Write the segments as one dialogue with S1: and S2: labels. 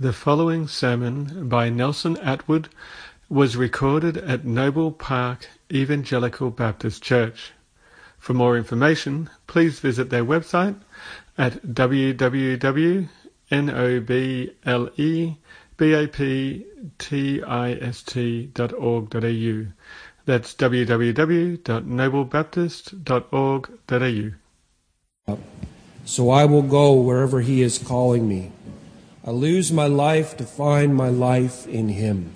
S1: The following sermon by Nelson Atwood was recorded at Noble Park Evangelical Baptist Church. For more information, please visit their website at www.noblebaptist.org.au. That's www.noblebaptist.org.au.
S2: So I will go wherever he is calling me. I lose my life to find my life in him.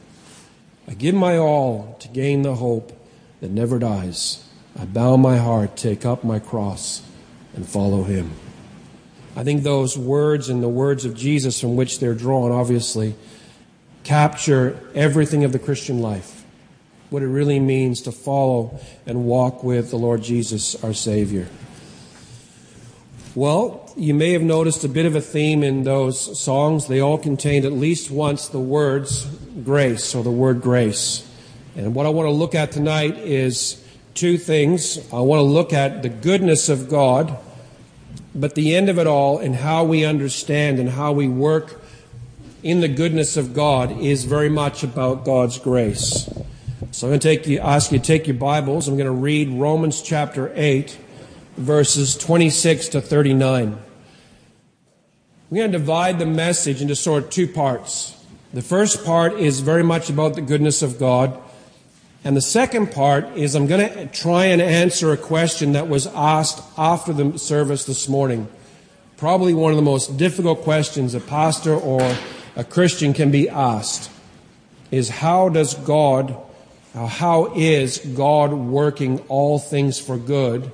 S2: I give my all to gain the hope that never dies. I bow my heart, take up my cross, and follow him. I think those words and the words of Jesus from which they're drawn obviously capture everything of the Christian life. What it really means to follow and walk with the Lord Jesus, our Savior. Well, you may have noticed a bit of a theme in those songs. They all contained at least once the words grace or the word grace. And what I want to look at tonight is two things. I want to look at the goodness of God, but the end of it all and how we understand and how we work in the goodness of God is very much about God's grace. So I'm going to take you, ask you to take your Bibles. I'm going to read Romans chapter 8 verses 26 to 39. We're going to divide the message into sort of two parts. The first part is very much about the goodness of God. And the second part is I'm going to try and answer a question that was asked after the service this morning. Probably one of the most difficult questions a pastor or a Christian can be asked is how does God, how is God working all things for good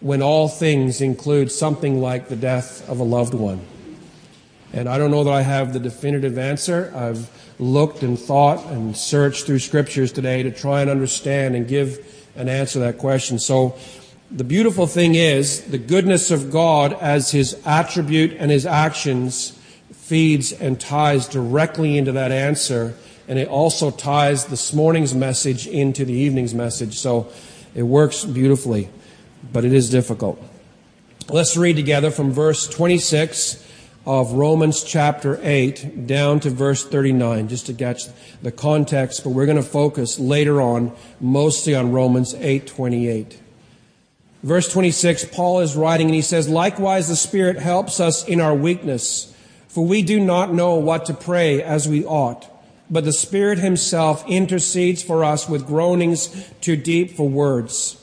S2: when all things include something like the death of a loved one? And I don't know that I have the definitive answer. I've looked and thought and searched through scriptures today to try and understand and give an answer to that question. So the beautiful thing is the goodness of God as his attribute and his actions feeds and ties directly into that answer. And it also ties this morning's message into the evening's message. So it works beautifully but it is difficult. Let's read together from verse 26 of Romans chapter 8 down to verse 39, just to get the context, but we're going to focus later on mostly on Romans 8:28. Verse 26, Paul is writing and he says, Likewise the Spirit helps us in our weakness, for we do not know what to pray as we ought, but the Spirit himself intercedes for us with groanings too deep for words.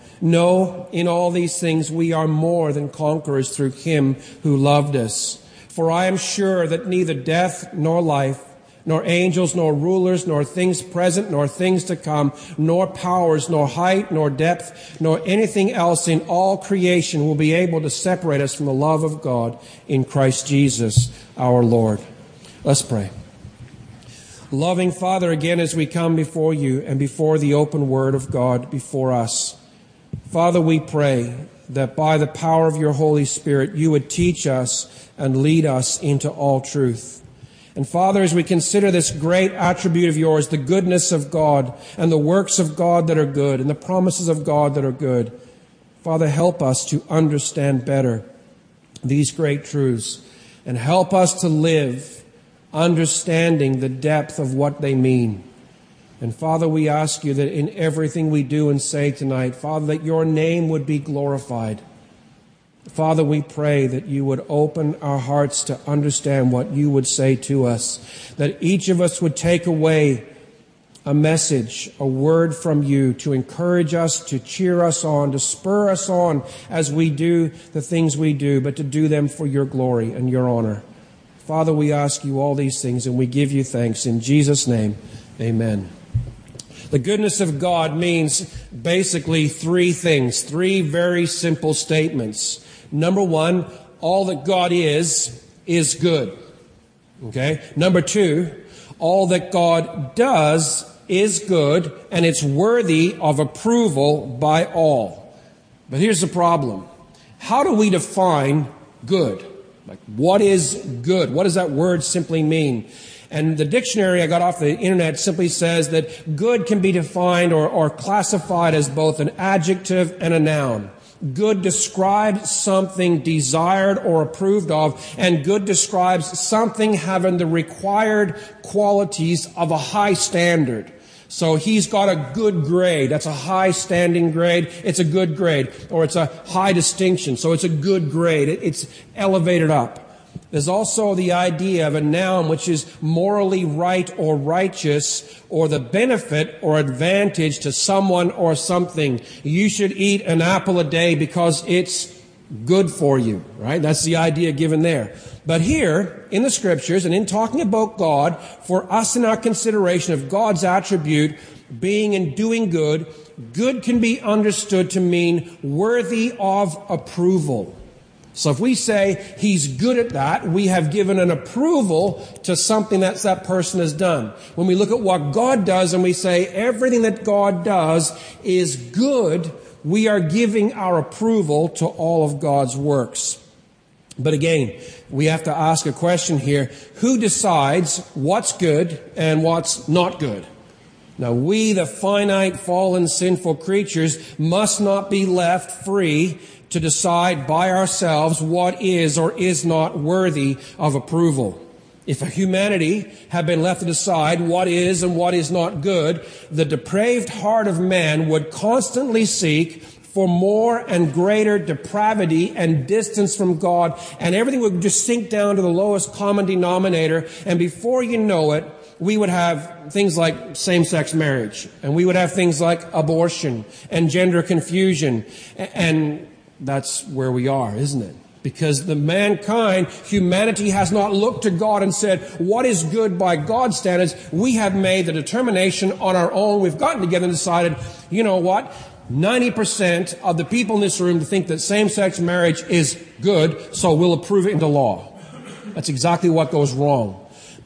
S2: No, in all these things we are more than conquerors through him who loved us. For I am sure that neither death nor life, nor angels, nor rulers, nor things present, nor things to come, nor powers, nor height, nor depth, nor anything else in all creation will be able to separate us from the love of God in Christ Jesus our Lord. Let's pray. Loving Father, again as we come before you and before the open word of God before us, Father, we pray that by the power of your Holy Spirit, you would teach us and lead us into all truth. And Father, as we consider this great attribute of yours, the goodness of God and the works of God that are good and the promises of God that are good, Father, help us to understand better these great truths and help us to live understanding the depth of what they mean. And Father, we ask you that in everything we do and say tonight, Father, that your name would be glorified. Father, we pray that you would open our hearts to understand what you would say to us, that each of us would take away a message, a word from you to encourage us, to cheer us on, to spur us on as we do the things we do, but to do them for your glory and your honor. Father, we ask you all these things and we give you thanks. In Jesus' name, amen. The goodness of God means basically three things, three very simple statements. Number one, all that God is, is good. Okay? Number two, all that God does is good and it's worthy of approval by all. But here's the problem. How do we define good? Like, what is good? What does that word simply mean? And the dictionary I got off the internet simply says that good can be defined or, or classified as both an adjective and a noun. Good describes something desired or approved of, and good describes something having the required qualities of a high standard. So he's got a good grade. That's a high standing grade. It's a good grade. Or it's a high distinction. So it's a good grade. It's elevated up. There's also the idea of a noun which is morally right or righteous or the benefit or advantage to someone or something. You should eat an apple a day because it's good for you, right? That's the idea given there. But here in the scriptures and in talking about God, for us in our consideration of God's attribute being and doing good, good can be understood to mean worthy of approval. So if we say he's good at that, we have given an approval to something that that person has done. When we look at what God does and we say everything that God does is good, we are giving our approval to all of God's works. But again, we have to ask a question here. Who decides what's good and what's not good? Now, we, the finite, fallen, sinful creatures, must not be left free to decide by ourselves what is or is not worthy of approval. If humanity had been left to decide what is and what is not good, the depraved heart of man would constantly seek for more and greater depravity and distance from God, and everything would just sink down to the lowest common denominator, and before you know it, we would have things like same-sex marriage, and we would have things like abortion and gender confusion, and that's where we are, isn't it? Because the mankind, humanity has not looked to God and said, what is good by God's standards? We have made the determination on our own. We've gotten together and decided, you know what? 90% of the people in this room think that same-sex marriage is good, so we'll approve it into law. That's exactly what goes wrong.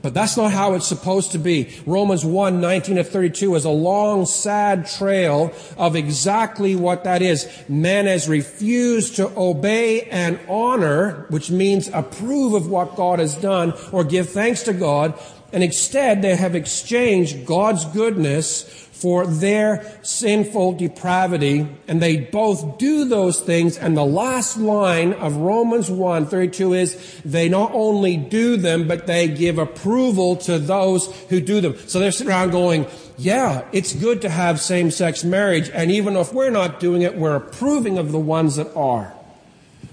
S2: But that's not how it's supposed to be. Romans 1, 19 to 32 is a long, sad trail of exactly what that is. Man has refused to obey and honor, which means approve of what God has done or give thanks to God. And instead, they have exchanged God's goodness for their sinful depravity, and they both do those things. And the last line of Romans 1 32 is they not only do them, but they give approval to those who do them. So they're sitting around going, yeah, it's good to have same sex marriage, and even if we're not doing it, we're approving of the ones that are.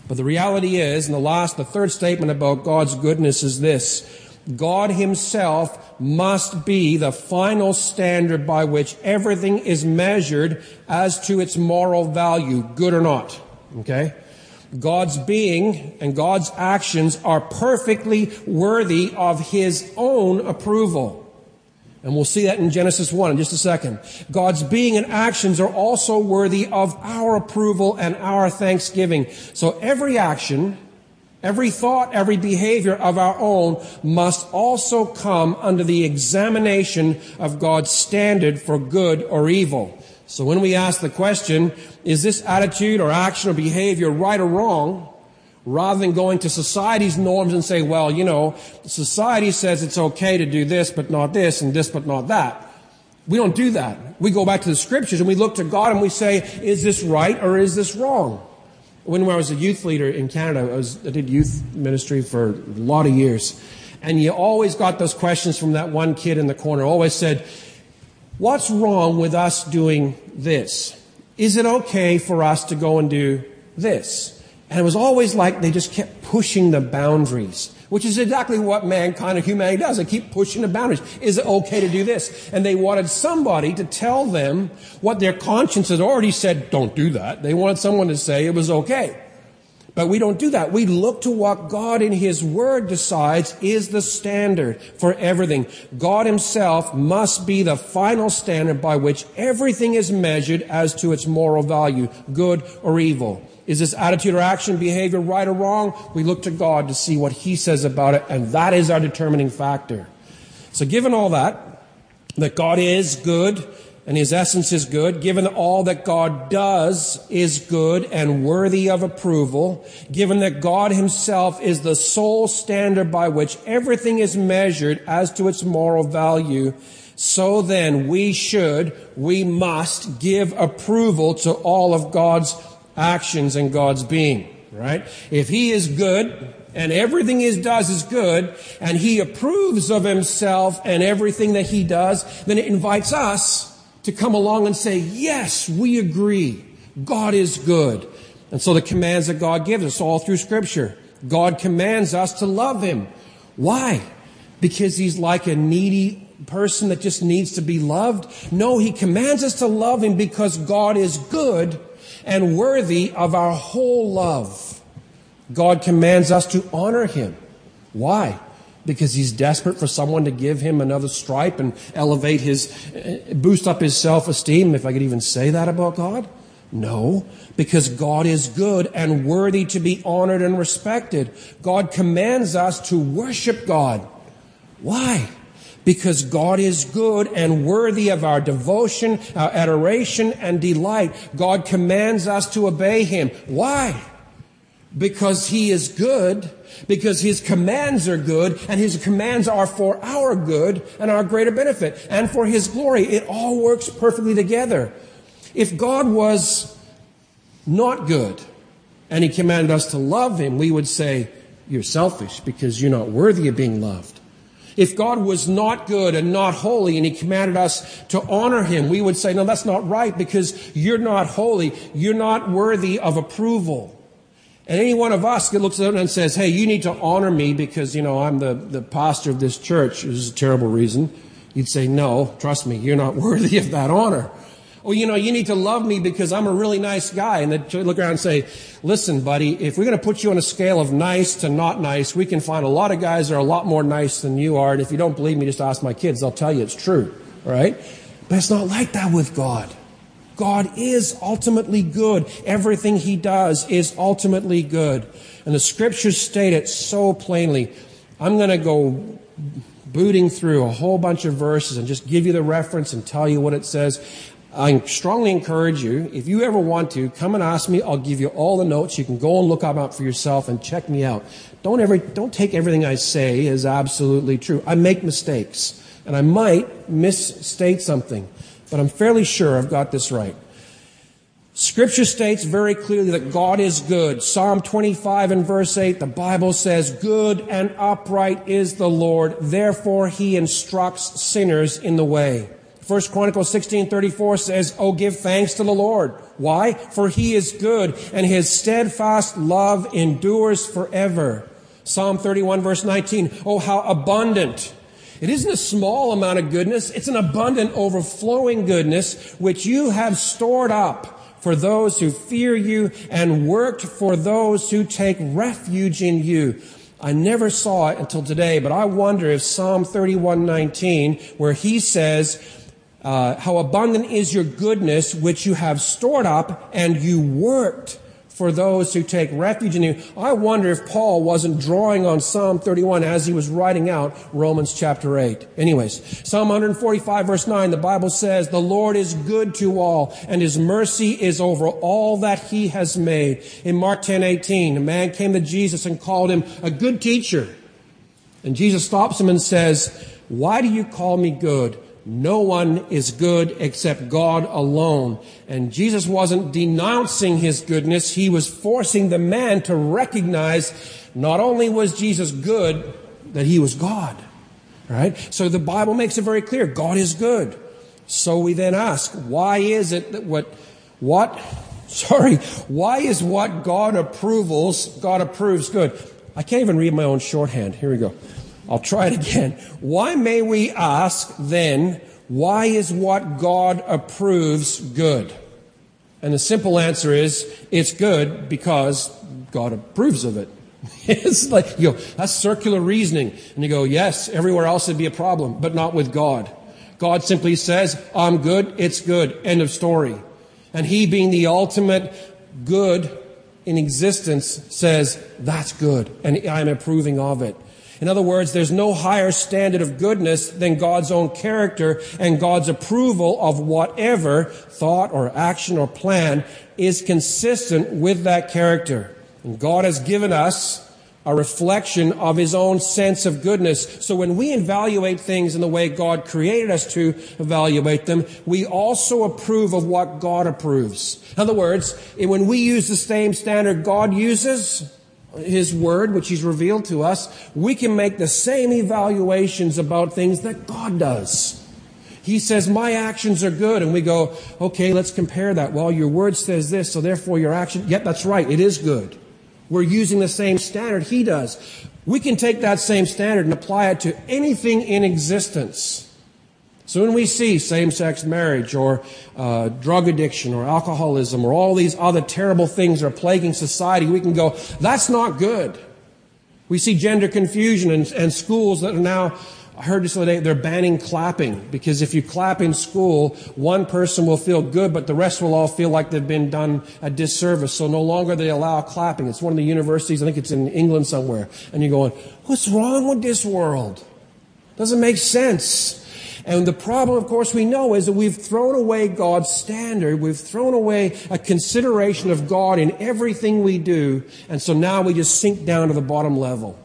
S2: But the reality is, and the last, the third statement about God's goodness is this God Himself must be the final standard by which everything is measured as to its moral value, good or not. Okay? God's being and God's actions are perfectly worthy of His own approval. And we'll see that in Genesis 1 in just a second. God's being and actions are also worthy of our approval and our thanksgiving. So every action Every thought, every behavior of our own must also come under the examination of God's standard for good or evil. So when we ask the question, is this attitude or action or behavior right or wrong? rather than going to society's norms and say, well, you know, society says it's okay to do this but not this and this but not that. We don't do that. We go back to the scriptures and we look to God and we say, is this right or is this wrong? When I was a youth leader in Canada, I, was, I did youth ministry for a lot of years. And you always got those questions from that one kid in the corner. Always said, what's wrong with us doing this? Is it okay for us to go and do this? And it was always like they just kept pushing the boundaries, which is exactly what mankind and humanity does. They keep pushing the boundaries. Is it okay to do this? And they wanted somebody to tell them what their conscience had already said, don't do that. They wanted someone to say it was okay. But we don't do that. We look to what God in His Word decides is the standard for everything. God Himself must be the final standard by which everything is measured as to its moral value, good or evil. Is this attitude or action, behavior right or wrong? We look to God to see what He says about it, and that is our determining factor. So given all that, that God is good, and his essence is good, given all that God does is good and worthy of approval, given that God himself is the sole standard by which everything is measured as to its moral value, so then we should, we must give approval to all of God's actions and God's being, right? If he is good, and everything he does is good, and he approves of himself and everything that he does, then it invites us to come along and say, yes, we agree. God is good. And so the commands that God gives us all through scripture. God commands us to love him. Why? Because he's like a needy person that just needs to be loved? No, he commands us to love him because God is good and worthy of our whole love. God commands us to honor him. Why? because he's desperate for someone to give him another stripe and elevate his, eh, boost up his self esteem, if I could even say that about God? No, because God is good and worthy to be honored and respected. God commands us to worship God. Why? Because God is good and worthy of our devotion, our adoration, and delight. God commands us to obey Him. Why? Because He is good because his commands are good and his commands are for our good and our greater benefit and for his glory. It all works perfectly together. If God was not good and he commanded us to love him, we would say, you're selfish because you're not worthy of being loved. If God was not good and not holy and he commanded us to honor him, we would say, no, that's not right because you're not holy. You're not worthy of approval. And any one of us that looks at them and says, hey, you need to honor me because, you know, I'm the, the pastor of this church. This is a terrible reason. You'd say, no, trust me, you're not worthy of that honor. Or, you know, you need to love me because I'm a really nice guy. And then look around and say, listen, buddy, if we're going to put you on a scale of nice to not nice, we can find a lot of guys that are a lot more nice than you are. And if you don't believe me, just ask my kids. They'll tell you it's true. Right? But it's not like that with God. God is ultimately good. Everything he does is ultimately good. And the scriptures state it so plainly. I'm going to go booting through a whole bunch of verses and just give you the reference and tell you what it says. I strongly encourage you, if you ever want to, come and ask me. I'll give you all the notes. You can go and look them up for yourself and check me out. Don't ever, don't take everything I say as absolutely true. I make mistakes and I might misstate something but I'm fairly sure I've got this right. Scripture states very clearly that God is good. Psalm 25 and verse 8, the Bible says, Good and upright is the Lord, therefore he instructs sinners in the way. First Chronicles 16, 34 says, Oh, give thanks to the Lord. Why? For he is good, and his steadfast love endures forever. Psalm 31 verse 19, Oh, how abundant it isn't a small amount of goodness, it's an abundant, overflowing goodness which you have stored up for those who fear you and worked for those who take refuge in you. I never saw it until today, but I wonder if Psalm 31:19, where he says, uh, "How abundant is your goodness, which you have stored up, and you worked for those who take refuge in you. I wonder if Paul wasn't drawing on Psalm 31 as he was writing out Romans chapter 8. Anyways, Psalm 145 verse 9, the Bible says, The Lord is good to all, and his mercy is over all that he has made. In Mark 10 18, a man came to Jesus and called him a good teacher. And Jesus stops him and says, Why do you call me good? No one is good except God alone. And Jesus wasn't denouncing his goodness, he was forcing the man to recognize not only was Jesus good, that he was God. Right? So the Bible makes it very clear God is good. So we then ask, why is it that what, what, sorry, why is what God approvals, God approves good? I can't even read my own shorthand. Here we go. I'll try it again. Why may we ask then, why is what God approves good? And the simple answer is, it's good because God approves of it. it's like, you go, that's circular reasoning. And you go, yes, everywhere else it'd be a problem, but not with God. God simply says, I'm good, it's good, end of story. And He being the ultimate good in existence says, that's good, and I'm approving of it. In other words, there's no higher standard of goodness than God's own character and God's approval of whatever thought or action or plan is consistent with that character. And God has given us a reflection of his own sense of goodness. So when we evaluate things in the way God created us to evaluate them, we also approve of what God approves. In other words, when we use the same standard God uses, his Word, which He's revealed to us, we can make the same evaluations about things that God does. He says, My actions are good. And we go, Okay, let's compare that. Well, your Word says this, so therefore your action, yep, that's right, it is good. We're using the same standard He does. We can take that same standard and apply it to anything in existence. So when we see same-sex marriage or uh, drug addiction or alcoholism or all these other terrible things that are plaguing society, we can go, that's not good. We see gender confusion and, and schools that are now, I heard this the other day, they're banning clapping because if you clap in school, one person will feel good, but the rest will all feel like they've been done a disservice. So no longer they allow clapping. It's one of the universities, I think it's in England somewhere. And you're going, what's wrong with this world? Doesn't make sense. And the problem, of course, we know is that we've thrown away God's standard. We've thrown away a consideration of God in everything we do. And so now we just sink down to the bottom level.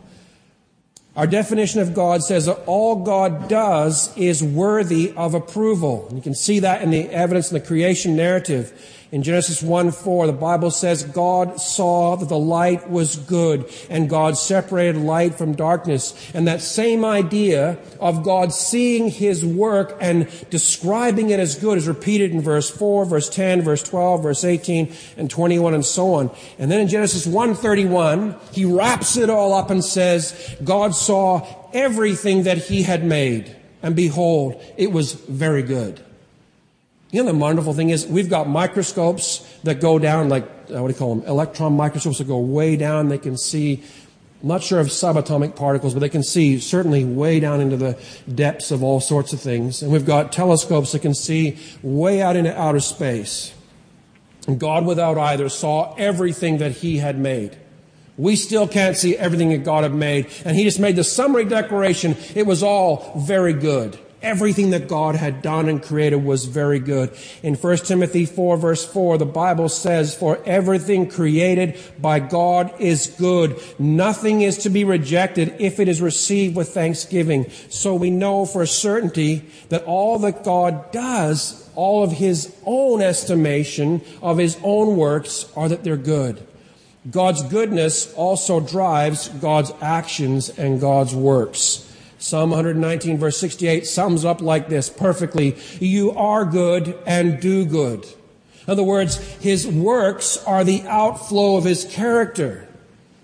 S2: Our definition of God says that all God does is worthy of approval. You can see that in the evidence in the creation narrative. In Genesis 1 4, the Bible says, God saw that the light was good, and God separated light from darkness. And that same idea of God seeing His work and describing it as good is repeated in verse 4, verse 10, verse 12, verse 18, and 21, and so on. And then in Genesis 1:31, He wraps it all up and says, God saw everything that He had made, and behold, it was very good. The wonderful thing is we've got microscopes that go down, like, uh, what do you call them? Electron microscopes that go way down. They can see, I'm not sure of subatomic particles, but they can see certainly way down into the depths of all sorts of things. And we've got telescopes that can see way out into outer space. And God without either saw everything that He had made. We still can't see everything that God had made. And He just made the summary declaration, it was all very good. Everything that God had done and created was very good. In 1 Timothy 4 verse 4, the Bible says, For everything created by God is good. Nothing is to be rejected if it is received with thanksgiving. So we know for certainty that all that God does, all of His own estimation of His own works are that they're good. God's goodness also drives God's actions and God's works. Psalm 119 verse 68 sums up like this perfectly. You are good and do good. In other words, his works are the outflow of his character.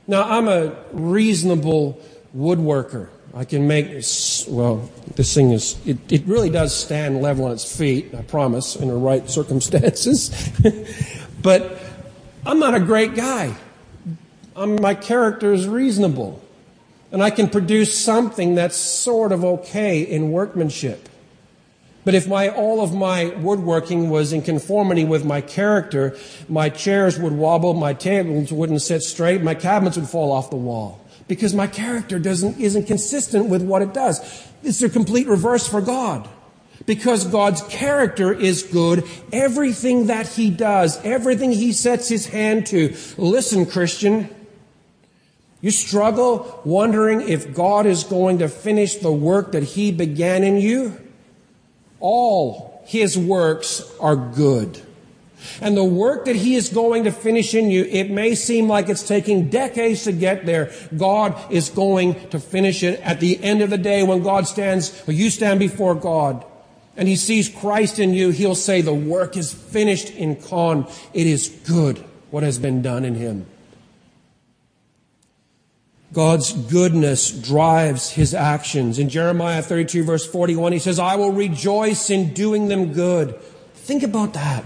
S2: Now, I'm a reasonable woodworker. I can make, well, this thing is, it, it really does stand level on its feet, I promise, in the right circumstances. but I'm not a great guy. I'm, my character is reasonable and I can produce something that's sort of okay in workmanship. But if my, all of my woodworking was in conformity with my character, my chairs would wobble, my tables wouldn't sit straight, my cabinets would fall off the wall. Because my character doesn't, isn't consistent with what it does. It's a complete reverse for God. Because God's character is good, everything that He does, everything He sets His hand to. Listen, Christian, you struggle wondering if God is going to finish the work that He began in you? all his works are good. And the work that he is going to finish in you, it may seem like it's taking decades to get there. God is going to finish it at the end of the day when God stands, or you stand before God, and he sees Christ in you, he'll say, the work is finished in Con. It is good what has been done in him. God's goodness drives his actions. In Jeremiah 32 verse 41, he says, I will rejoice in doing them good. Think about that.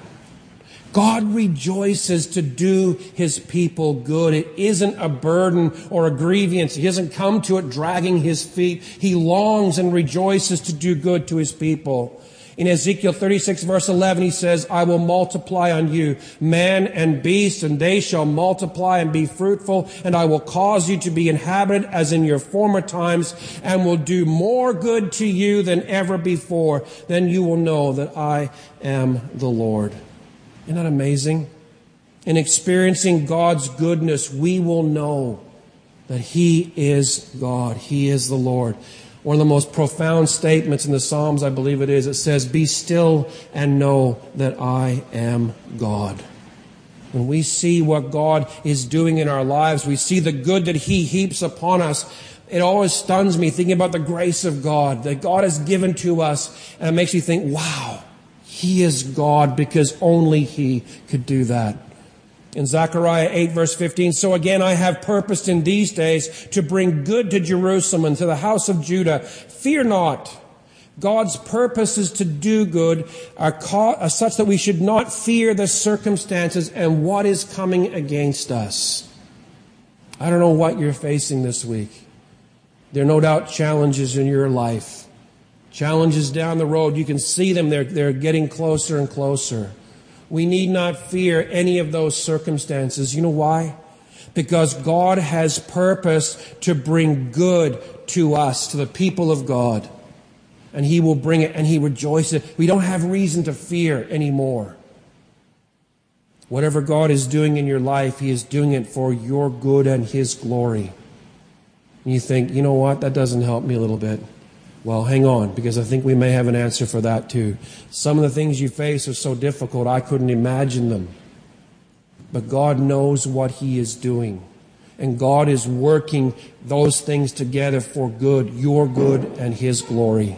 S2: God rejoices to do his people good. It isn't a burden or a grievance. He doesn't come to it dragging his feet. He longs and rejoices to do good to his people. In Ezekiel 36 verse 11, he says, I will multiply on you man and beast, and they shall multiply and be fruitful, and I will cause you to be inhabited as in your former times, and will do more good to you than ever before. Then you will know that I am the Lord. Isn't that amazing? In experiencing God's goodness, we will know that He is God. He is the Lord one of the most profound statements in the Psalms, I believe it is. It says, Be still and know that I am God. When we see what God is doing in our lives, we see the good that He heaps upon us. It always stuns me thinking about the grace of God that God has given to us. And it makes me think, wow, He is God because only He could do that. In Zechariah 8 verse 15, so again I have purposed in these days to bring good to Jerusalem and to the house of Judah. Fear not. God's purpose is to do good uh, are, are uh, such that we should not fear the circumstances and what is coming against us. I don't know what you're facing this week. There are no doubt challenges in your life. Challenges down the road. You can see them. They're, they're getting closer and closer. We need not fear any of those circumstances. You know why? Because God has purpose to bring good to us, to the people of God. And He will bring it and He rejoices. We don't have reason to fear anymore. Whatever God is doing in your life, He is doing it for your good and His glory. And you think, you know what? That doesn't help me a little bit. Well, hang on, because I think we may have an answer for that too. Some of the things you face are so difficult, I couldn't imagine them. But God knows what He is doing. And God is working those things together for good, your good and His glory.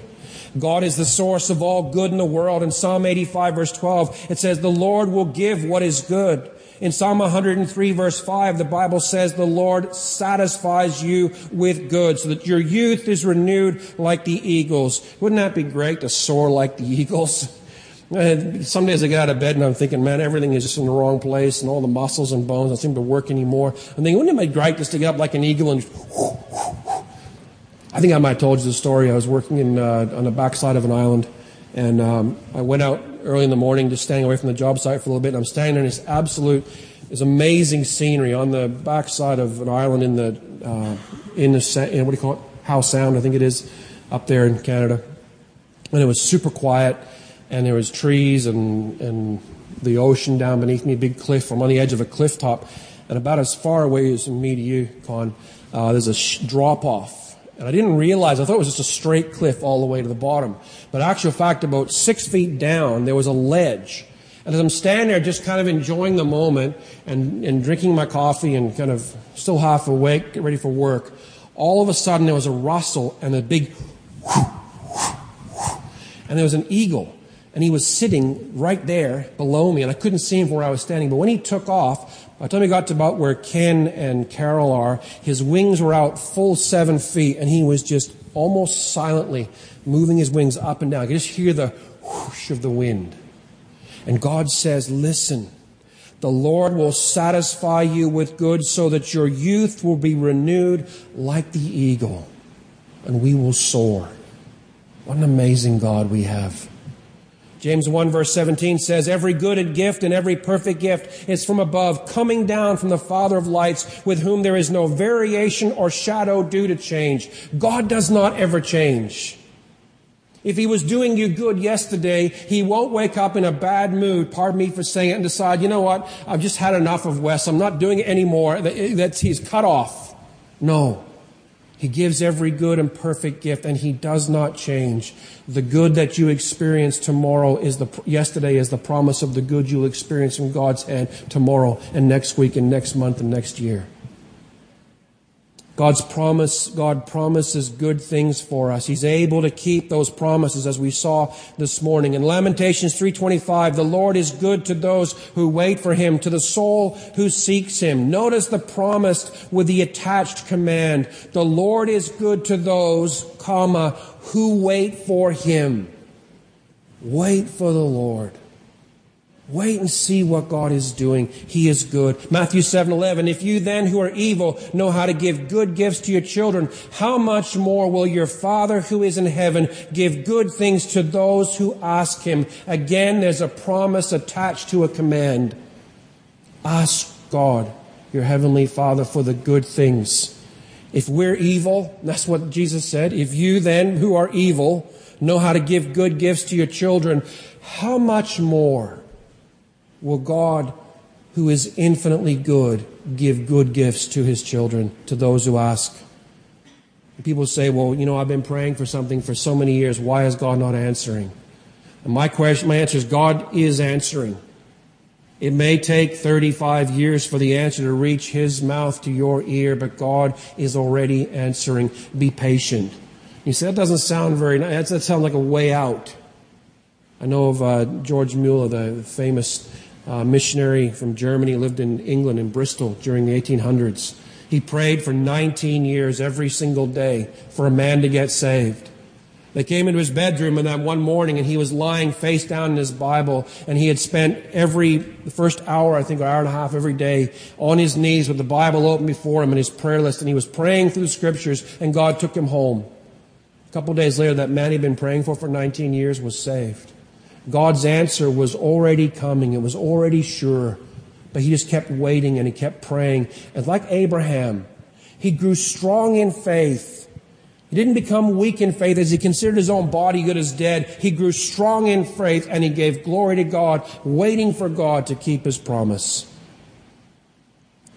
S2: God is the source of all good in the world. In Psalm 85 verse 12, it says, the Lord will give what is good. In Psalm 103 verse 5, the Bible says the Lord satisfies you with good so that your youth is renewed like the eagles. Wouldn't that be great to soar like the eagles? Some days I get out of bed and I'm thinking, man, everything is just in the wrong place and all the muscles and bones don't seem to work anymore. I'm thinking, wouldn't it be great just to get up like an eagle and I think I might have told you the story. I was working in, uh, on the backside of an island and um, I went out early in the morning, just staying away from the job site for a little bit. And I'm standing there in this absolute, this amazing scenery on the backside of an island in the, uh, in the, in, what do you call it? Howe Sound, I think it is, up there in Canada. And it was super quiet, and there was trees and, and the ocean down beneath me, big cliff. I'm on the edge of a cliff top, and about as far away as me to you, Con, uh, there's a sh- drop off and I didn't realize, I thought it was just a straight cliff all the way to the bottom. But actual fact, about six feet down, there was a ledge. And as I'm standing there just kind of enjoying the moment and, and drinking my coffee and kind of still half awake, get ready for work, all of a sudden there was a rustle and a big and there was an eagle and he was sitting right there below me and I couldn't see him from where I was standing. But when he took off, by the time he got to about where Ken and Carol are, his wings were out full seven feet, and he was just almost silently moving his wings up and down. You could just hear the whoosh of the wind. And God says, Listen, the Lord will satisfy you with good so that your youth will be renewed like the eagle, and we will soar. What an amazing God we have. James 1 verse 17 says, Every good and gift and every perfect gift is from above, coming down from the Father of lights, with whom there is no variation or shadow due to change. God does not ever change. If he was doing you good yesterday, he won't wake up in a bad mood, pardon me for saying it, and decide, you know what, I've just had enough of Wes, I'm not doing it anymore, that he's cut off. No. He gives every good and perfect gift, and He does not change. The good that you experience tomorrow is the, yesterday is the promise of the good you'll experience from God's hand tomorrow and next week and next month and next year. God's promise, God promises good things for us. He's able to keep those promises as we saw this morning. In Lamentations 3.25, the Lord is good to those who wait for Him, to the soul who seeks Him. Notice the promise with the attached command. The Lord is good to those, comma, who wait for Him. Wait for the Lord. Wait and see what God is doing. He is good. Matthew 7:11 If you then who are evil know how to give good gifts to your children, how much more will your Father who is in heaven give good things to those who ask him? Again, there's a promise attached to a command. Ask God, your heavenly Father, for the good things. If we're evil, that's what Jesus said. If you then who are evil know how to give good gifts to your children, how much more will God, who is infinitely good, give good gifts to his children, to those who ask. People say, well, you know, I've been praying for something for so many years. Why is God not answering? And my question, my answer is God is answering. It may take 35 years for the answer to reach his mouth to your ear, but God is already answering. Be patient. You say, that doesn't sound very nice. That sounds like a way out. I know of uh, George Mueller, the famous uh, missionary from Germany, lived in England, in Bristol, during the 1800s. He prayed for 19 years every single day for a man to get saved. They came into his bedroom and that one morning and he was lying face down in his Bible and he had spent every, the first hour, I think, or hour and a half every day on his knees with the Bible open before him and his prayer list and he was praying through the scriptures and God took him home. A couple days later, that man he'd been praying for for 19 years was saved. God's answer was already coming. It was already sure. But he just kept waiting and he kept praying. And like Abraham, he grew strong in faith. He didn't become weak in faith as he considered his own body good as dead. He grew strong in faith and he gave glory to God, waiting for God to keep his promise.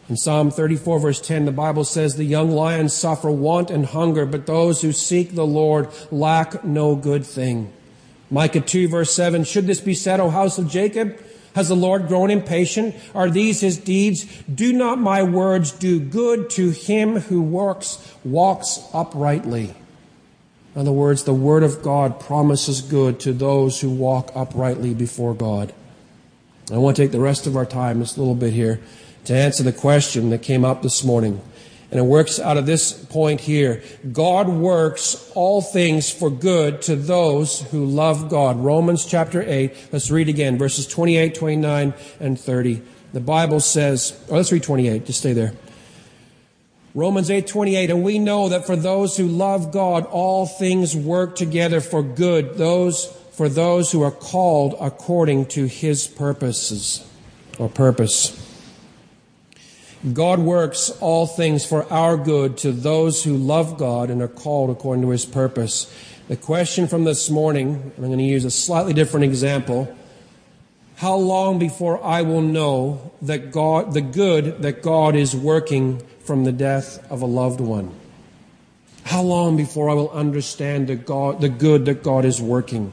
S2: In Psalm 34 verse 10, the Bible says, The young lions suffer want and hunger, but those who seek the Lord lack no good thing. Micah 2 verse 7, Should this be said, O house of Jacob? Has the Lord grown impatient? Are these his deeds? Do not my words do good to him who works, walks uprightly? In other words, the word of God promises good to those who walk uprightly before God. I want to take the rest of our time, a little bit here, to answer the question that came up this morning. And it works out of this point here. God works all things for good to those who love God. Romans chapter 8. Let's read again, verses 28, 29, and 30. The Bible says, or let's read 28. Just stay there. Romans 8:28 and we know that for those who love God all things work together for good those for those who are called according to his purposes or purpose God works all things for our good to those who love God and are called according to his purpose. The question from this morning, I'm going to use a slightly different example. How long before I will know that God, the good that God is working from the death of a loved one? How long before I will understand the, God, the good that God is working?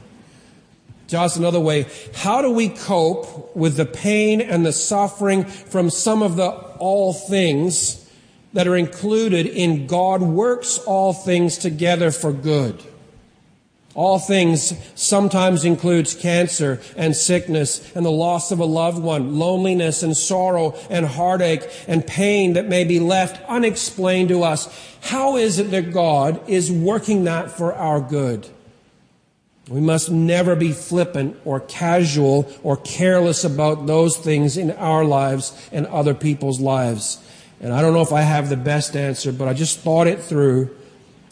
S2: Ask another way, how do we cope with the pain and the suffering from some of the all things that are included in God works all things together for good? All things sometimes includes cancer and sickness and the loss of a loved one, loneliness and sorrow and heartache and pain that may be left unexplained to us. How is it that God is working that for our good? We must never be flippant or casual or careless about those things in our lives and other people's lives. And I don't know if I have the best answer, but I just thought it through.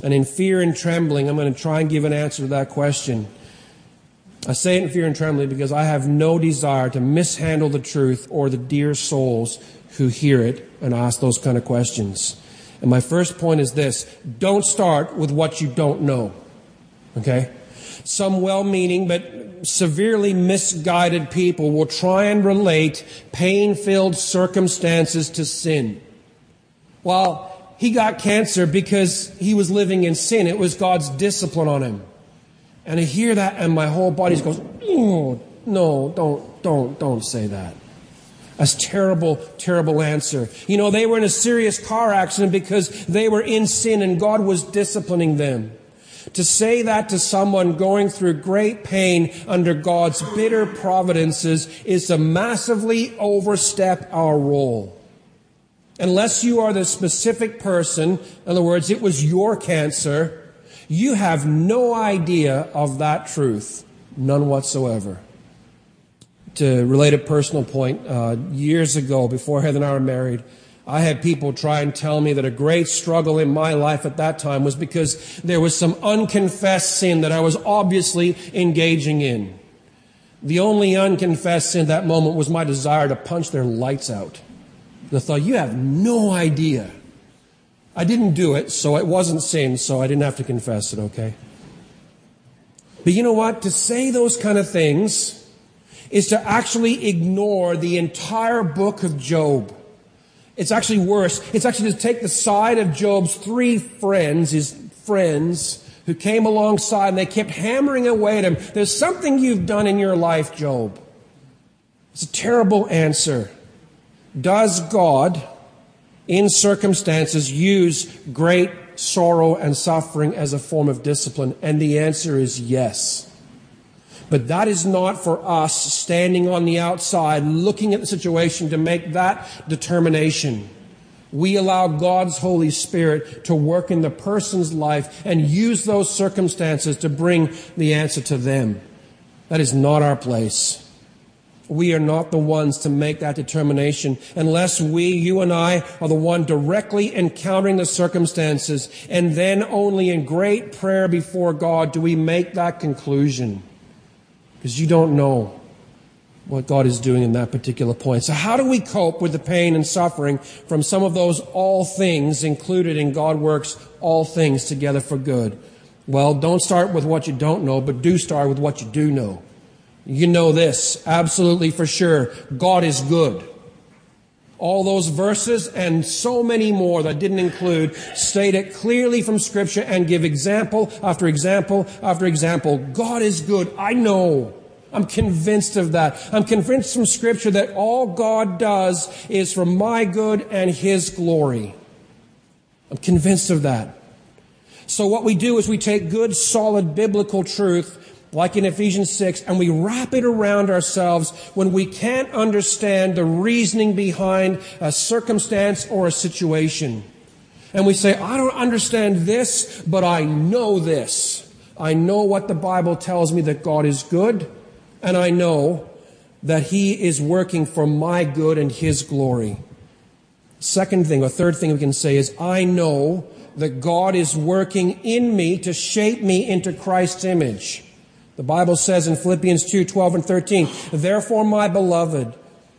S2: And in fear and trembling, I'm going to try and give an answer to that question. I say it in fear and trembling because I have no desire to mishandle the truth or the dear souls who hear it and ask those kind of questions. And my first point is this don't start with what you don't know. Okay? Some well meaning but severely misguided people will try and relate pain filled circumstances to sin. Well, he got cancer because he was living in sin. It was God's discipline on him. And I hear that and my whole body goes, oh, no, don't, don't, don't say that. That's terrible, terrible answer. You know, they were in a serious car accident because they were in sin and God was disciplining them. To say that to someone going through great pain under God's bitter providences is to massively overstep our role. Unless you are the specific person, in other words, it was your cancer, you have no idea of that truth. None whatsoever. To relate a personal point, uh, years ago, before Heather and I were married, I had people try and tell me that a great struggle in my life at that time was because there was some unconfessed sin that I was obviously engaging in. The only unconfessed sin that moment was my desire to punch their lights out. I thought, you have no idea. I didn't do it, so it wasn't sin, so I didn't have to confess it, okay? But you know what? To say those kind of things is to actually ignore the entire book of Job. It's actually worse. It's actually to take the side of Job's three friends, his friends, who came alongside and they kept hammering away at him. There's something you've done in your life, Job. It's a terrible answer. Does God, in circumstances, use great sorrow and suffering as a form of discipline? And the answer is yes. But that is not for us standing on the outside looking at the situation to make that determination. We allow God's Holy Spirit to work in the person's life and use those circumstances to bring the answer to them. That is not our place. We are not the ones to make that determination unless we, you and I, are the one directly encountering the circumstances and then only in great prayer before God do we make that conclusion. Because you don't know what God is doing in that particular point. So how do we cope with the pain and suffering from some of those all things included in God works all things together for good? Well, don't start with what you don't know, but do start with what you do know. You know this absolutely for sure. God is good. All those verses and so many more that didn't include state it clearly from scripture and give example after example after example. God is good. I know. I'm convinced of that. I'm convinced from scripture that all God does is for my good and his glory. I'm convinced of that. So what we do is we take good, solid biblical truth like in Ephesians 6, and we wrap it around ourselves when we can't understand the reasoning behind a circumstance or a situation. And we say, I don't understand this, but I know this. I know what the Bible tells me that God is good, and I know that He is working for my good and His glory. Second thing, or third thing we can say is, I know that God is working in me to shape me into Christ's image. The Bible says in Philippians 2 12 and 13, Therefore, my beloved,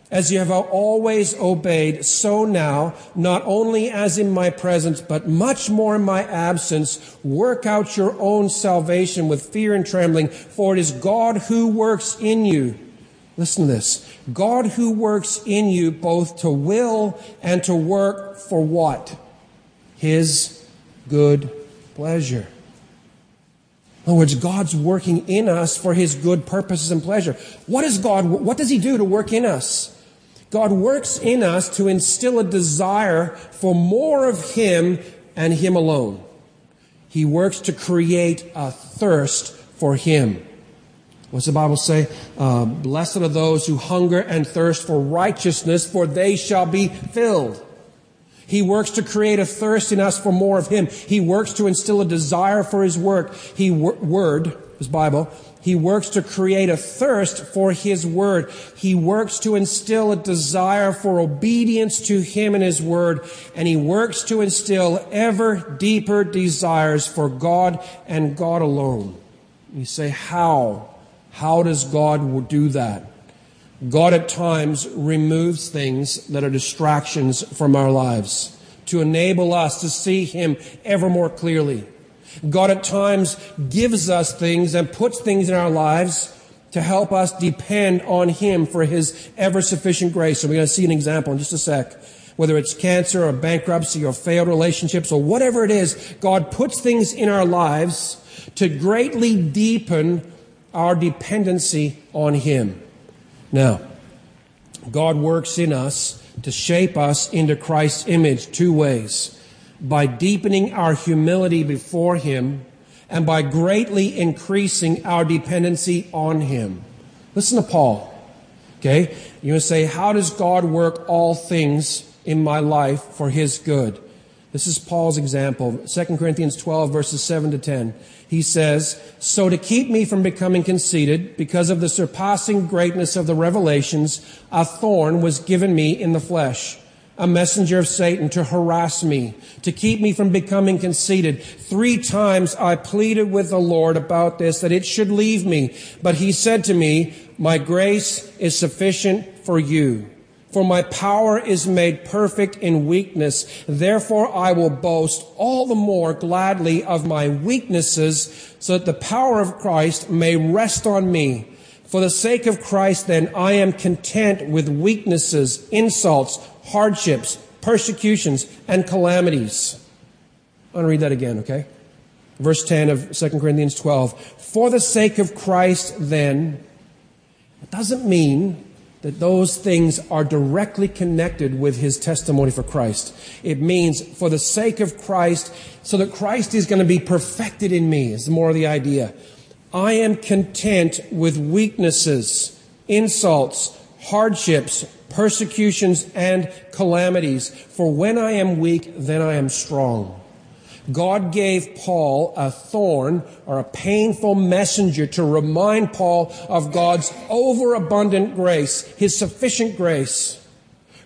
S2: as you have always obeyed, so now, not only as in my presence, but much more in my absence, work out your own salvation with fear and trembling, for it is God who works in you. Listen to this. God who works in you both to will and to work for what? His good pleasure. In other words, God's working in us for His good purposes and pleasure. What is God, what does He do to work in us? God works in us to instill a desire for more of Him and Him alone. He works to create a thirst for Him. What's the Bible say? Uh, Blessed are those who hunger and thirst for righteousness, for they shall be filled. He works to create a thirst in us for more of Him. He works to instill a desire for His work. He word, His Bible. He works to create a thirst for His Word. He works to instill a desire for obedience to Him and His Word. And He works to instill ever deeper desires for God and God alone. You say, how How does God do that? God at times removes things that are distractions from our lives to enable us to see Him ever more clearly. God at times gives us things and puts things in our lives to help us depend on Him for His ever sufficient grace. And we're going to see an example in just a sec. Whether it's cancer or bankruptcy or failed relationships or whatever it is, God puts things in our lives to greatly deepen our dependency on Him. Now, God works in us to shape us into Christ's image two ways by deepening our humility before Him and by greatly increasing our dependency on Him. Listen to Paul. Okay? You say, How does God work all things in my life for His good? This is Paul's example. 2 Corinthians 12, verses 7 to 10. He says, So to keep me from becoming conceited, because of the surpassing greatness of the revelations, a thorn was given me in the flesh a messenger of Satan to harass me, to keep me from becoming conceited. Three times I pleaded with the Lord about this, that it should leave me. But he said to me, my grace is sufficient for you. For my power is made perfect in weakness. Therefore I will boast all the more gladly of my weaknesses so that the power of Christ may rest on me. For the sake of Christ, then, I am content with weaknesses, insults, hardships, persecutions, and calamities. I want to read that again, okay? Verse 10 of 2 Corinthians 12. For the sake of Christ, then, it doesn't mean that those things are directly connected with his testimony for Christ. It means for the sake of Christ, so that Christ is going to be perfected in me, is more of the idea. I am content with weaknesses, insults, hardships, persecutions, and calamities. For when I am weak, then I am strong. God gave Paul a thorn or a painful messenger to remind Paul of God's overabundant grace, his sufficient grace.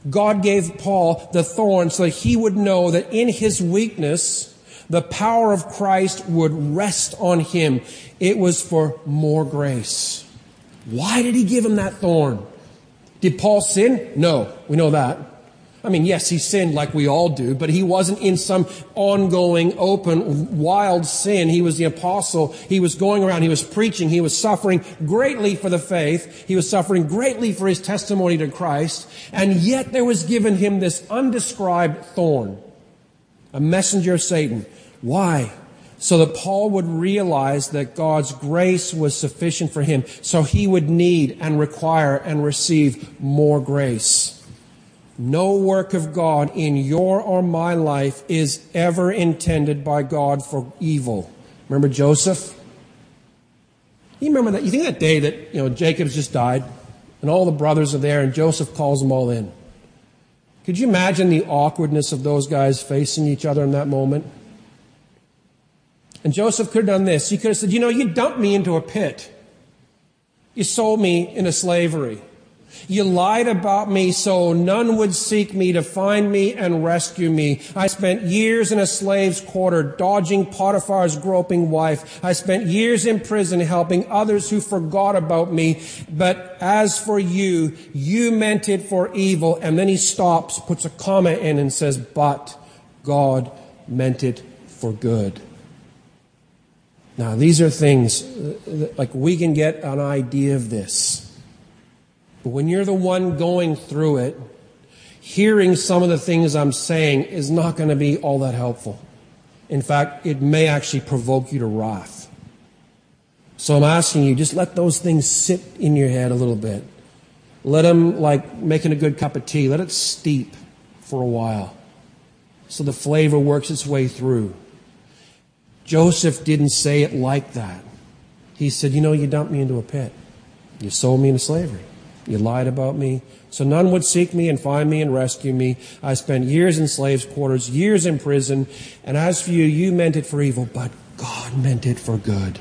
S2: God gave Paul the thorn so that he would know that in his weakness, the power of Christ would rest on him. It was for more grace. Why did he give him that thorn? Did Paul sin? No, we know that. I mean, yes, he sinned like we all do, but he wasn't in some ongoing, open, wild sin. He was the apostle. He was going around. He was preaching. He was suffering greatly for the faith. He was suffering greatly for his testimony to Christ. And yet there was given him this undescribed thorn. A messenger of Satan. Why? so that Paul would realize that God's grace was sufficient for him, so he would need and require and receive more grace. No work of God in your or my life is ever intended by God for evil. Remember Joseph? You remember that? You think that day that, you know, Jacob's just died and all the brothers are there and Joseph calls them all in. Could you imagine the awkwardness of those guys facing each other in that moment? And Joseph could have done this. He could have said, You know, you dumped me into a pit. You sold me into slavery. You lied about me so none would seek me to find me and rescue me. I spent years in a slave's quarter dodging Potiphar's groping wife. I spent years in prison helping others who forgot about me. But as for you, you meant it for evil. And then he stops, puts a comma in and says, but God meant it for good. Now, these are things uh, like we can get an idea of this. But when you're the one going through it, hearing some of the things I'm saying is not going to be all that helpful. In fact, it may actually provoke you to wrath. So I'm asking you, just let those things sit in your head a little bit. Let them, like making a good cup of tea, let it steep for a while so the flavor works its way through. Joseph didn't say it like that. He said, You know, you dumped me into a pit. You sold me into slavery. You lied about me. So none would seek me and find me and rescue me. I spent years in slaves' quarters, years in prison. And as for you, you meant it for evil, but God meant it for good.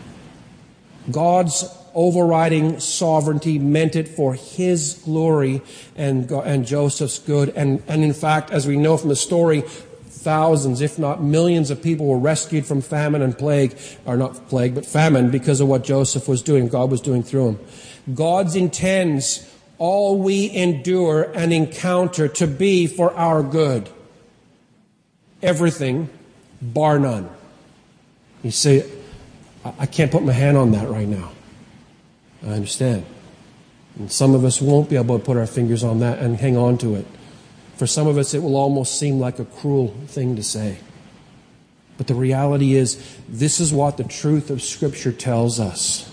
S2: God's overriding sovereignty meant it for his glory and, and Joseph's good. And, and in fact, as we know from the story, thousands, if not millions of people were rescued from famine and plague, or not plague, but famine because of what Joseph was doing, God was doing through him. God's intends all we endure and encounter to be for our good. Everything, bar none. You say, I can't put my hand on that right now. I understand. And some of us won't be able to put our fingers on that and hang on to it. For some of us, it will almost seem like a cruel thing to say. But the reality is, this is what the truth of Scripture tells us.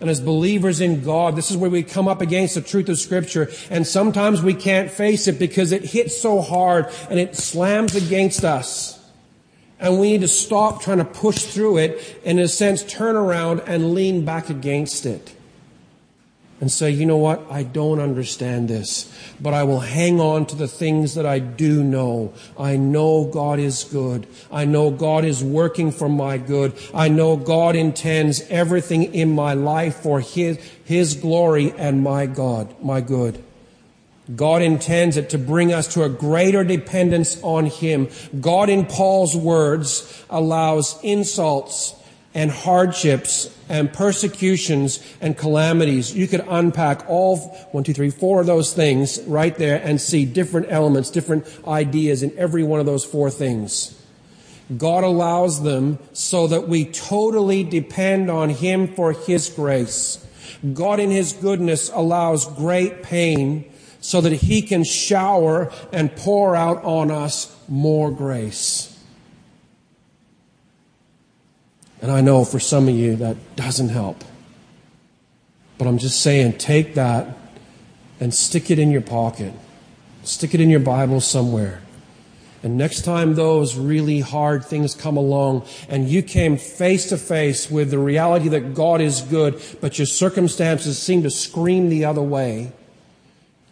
S2: And as believers in God, this is where we come up against the truth of Scripture. And sometimes we can't face it because it hits so hard and it slams against us. And we need to stop trying to push through it and, in a sense, turn around and lean back against it and say, you know what, I don't understand this, but I will hang on to the things that I do know. I know God is good. I know God is working for my good. I know God intends everything in my life for His, His glory and my God, my good. God intends it to bring us to a greater dependence on Him. God, in Paul's words, allows insults and hardships and persecutions and calamities. You could unpack all one, two, three, four of those things right there and see different elements, different ideas in every one of those four things. God allows them so that we totally depend on Him for His grace. God in His goodness allows great pain so that He can shower and pour out on us more grace. And I know for some of you that doesn't help. But I'm just saying, take that and stick it in your pocket. Stick it in your Bible somewhere. And next time those really hard things come along and you came face to face with the reality that God is good, but your circumstances seem to scream the other way,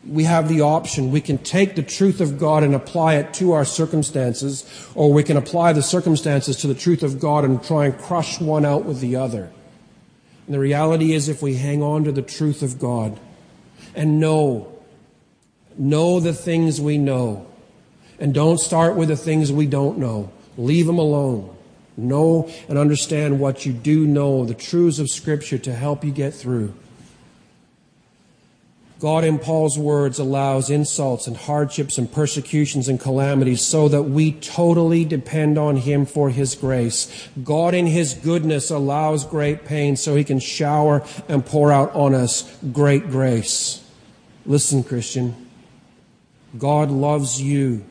S2: we have the option. We can take the truth of God and apply it to our circumstances, or we can apply the circumstances to the truth of God and try and crush one out with the other. And the reality is, if we hang on to the truth of God and know, know the things we know, and don't start with the things we don't know, leave them alone. Know and understand what you do know, the truths of Scripture to help you get through. God, in Paul's words, allows insults and hardships and persecutions and calamities so that we totally depend on Him for His grace. God, in His goodness, allows great pain so He can shower and pour out on us great grace. Listen, Christian. God loves you.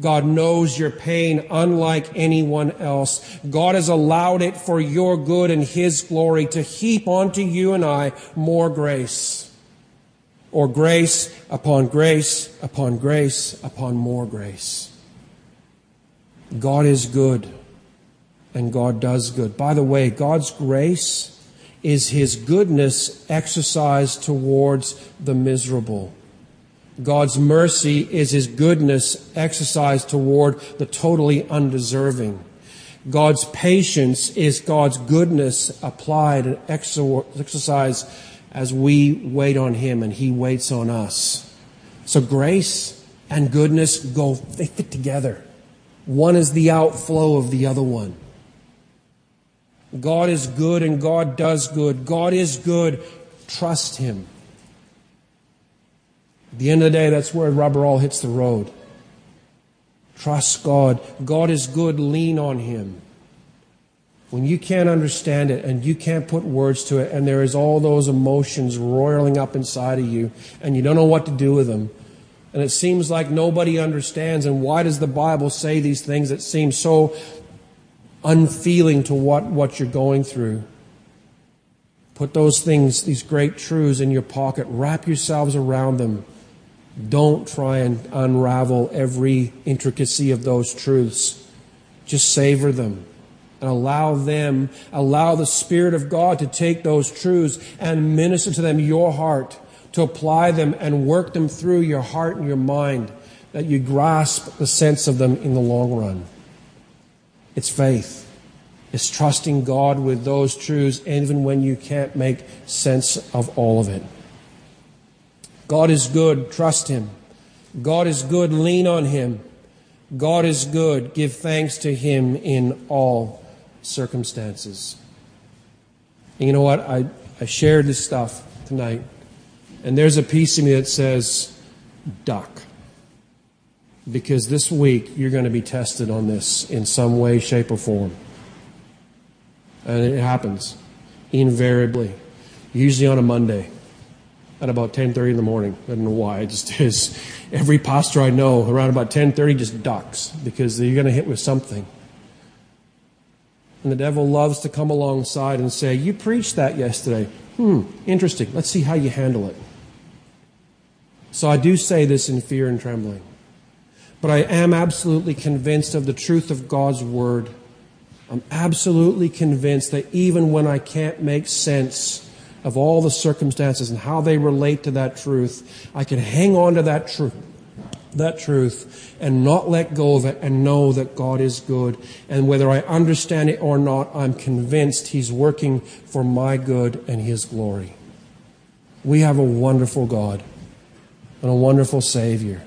S2: God knows your pain unlike anyone else. God has allowed it for your good and His glory to heap onto you and I more grace or grace upon grace upon grace upon more grace. God is good and God does good. By the way, God's grace is His goodness exercised towards the miserable. God's mercy is His goodness exercised toward the totally undeserving. God's patience is God's goodness applied and exercised as we wait on Him and He waits on us. So grace and goodness go, they fit together. One is the outflow of the other one. God is good and God does good. God is good. Trust Him. At the end of the day, that's where rubber all hits the road. Trust God. God is good. Lean on Him when you can't understand it and you can't put words to it and there is all those emotions roiling up inside of you and you don't know what to do with them and it seems like nobody understands and why does the bible say these things that seem so unfeeling to what, what you're going through? Put those things these great truths in your pocket. Wrap yourselves around them. Don't try and unravel every intricacy of those truths. Just savor them and allow them, allow the Spirit of God to take those truths and minister to them your heart, to apply them and work them through your heart and your mind, that you grasp the sense of them in the long run. It's faith. It's trusting God with those truths even when you can't make sense of all of it. God is good. Trust Him. God is good. Lean on Him. God is good. Give thanks to him in all circumstances. And you know what? I, I shared this stuff tonight, and there's a piece of me that says, duck. Because this week you're going to be tested on this in some way, shape, or form. And it happens invariably, usually on a Monday at about 10:30 in the morning. I don't know why. It just is. Every pastor I know around about 10:30 just ducks because you're going to hit with something. And the devil loves to come alongside and say, "You preached that yesterday. Hmm, interesting. Let's see how you handle it." So I do say this in fear and trembling. But I am absolutely convinced of the truth of God's word. I'm absolutely convinced that even when I can't make sense of all the circumstances and how they relate to that truth, I can hang on to that truth that truth and not let go of it and know that God is good. And whether I understand it or not, I'm convinced He's working for my good and His glory. We have a wonderful God and a wonderful Savior.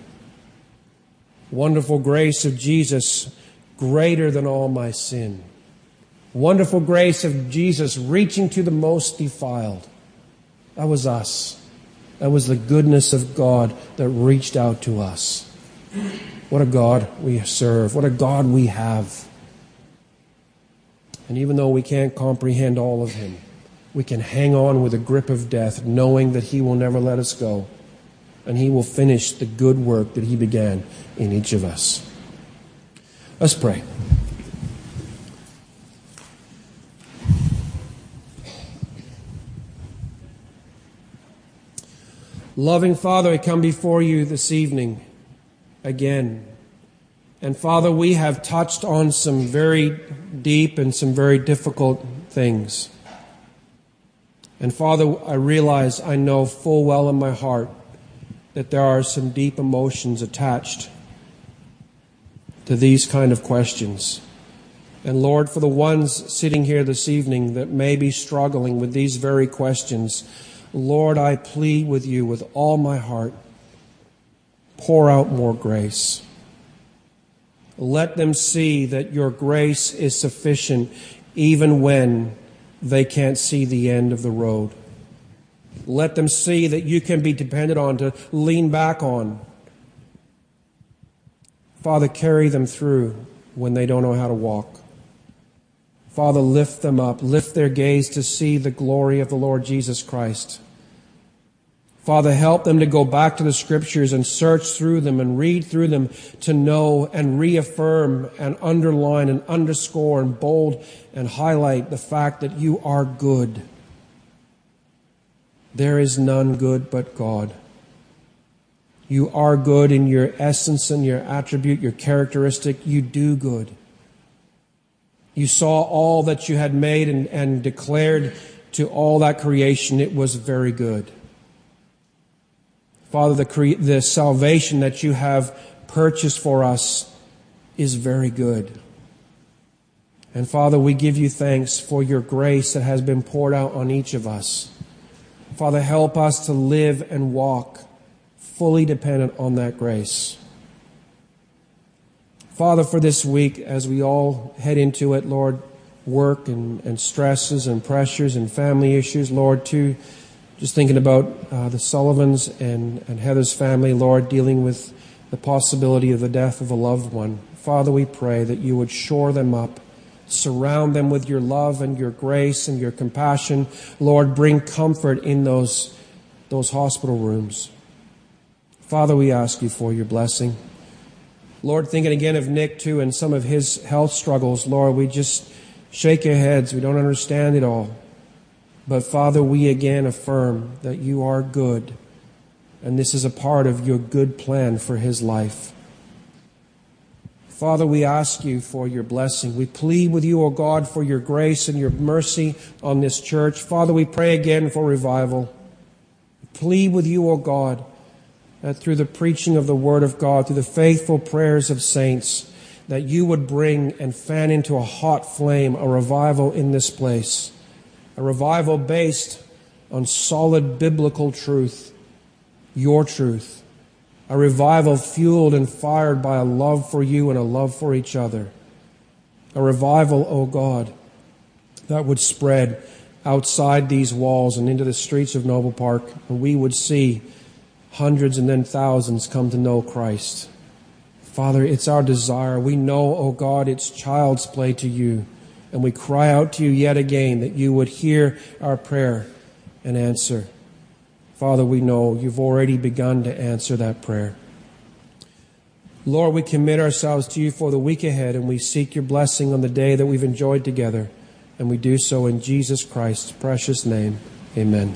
S2: Wonderful grace of Jesus, greater than all my sin. Wonderful grace of Jesus reaching to the most defiled. That was us. That was the goodness of God that reached out to us. What a God we serve. What a God we have. And even though we can't comprehend all of Him, we can hang on with a grip of death, knowing that He will never let us go. And He will finish the good work that He began in each of us. Let's pray. Loving Father, I come before you this evening again. And Father, we have touched on some very deep and some very difficult things. And Father, I realize, I know full well in my heart that there are some deep emotions attached to these kind of questions. And Lord, for the ones sitting here this evening that may be struggling with these very questions, Lord, I plead with you with all my heart pour out more grace. Let them see that your grace is sufficient even when they can't see the end of the road. Let them see that you can be depended on to lean back on. Father, carry them through when they don't know how to walk. Father, lift them up, lift their gaze to see the glory of the Lord Jesus Christ. Father, help them to go back to the scriptures and search through them and read through them to know and reaffirm and underline and underscore and bold and highlight the fact that you are good. There is none good but God. You are good in your essence and your attribute, your characteristic. You do good. You saw all that you had made and, and declared to all that creation it was very good. Father, the, cre- the salvation that you have purchased for us is very good. And Father, we give you thanks for your grace that has been poured out on each of us. Father, help us to live and walk fully dependent on that grace. Father, for this week, as we all head into it, Lord, work and, and stresses and pressures and family issues, Lord, to just thinking about uh, the Sullivans and, and Heather's family, Lord, dealing with the possibility of the death of a loved one. Father, we pray that you would shore them up, surround them with your love and your grace and your compassion. Lord, bring comfort in those, those hospital rooms. Father, we ask you for your blessing. Lord, thinking again of Nick too and some of his health struggles, Lord, we just shake our heads. We don't understand it all. But Father, we again affirm that you are good, and this is a part of your good plan for his life. Father, we ask you for your blessing. We plead with you, O God, for your grace and your mercy on this church. Father, we pray again for revival. We plead with you, O God, that through the preaching of the Word of God, through the faithful prayers of saints, that you would bring and fan into a hot flame a revival in this place, a revival based on solid biblical truth, your truth, a revival fueled and fired by a love for you and a love for each other. A revival, O oh God, that would spread outside these walls and into the streets of Noble Park, and we would see hundreds and then thousands come to know Christ. Father, it's our desire. We know, O oh God, it's child's play to you. And we cry out to you yet again that you would hear our prayer and answer. Father, we know you've already begun to answer that prayer. Lord, we commit ourselves to you for the week ahead and we seek your blessing on the day that we've enjoyed together. And we do so in Jesus Christ's precious name. Amen.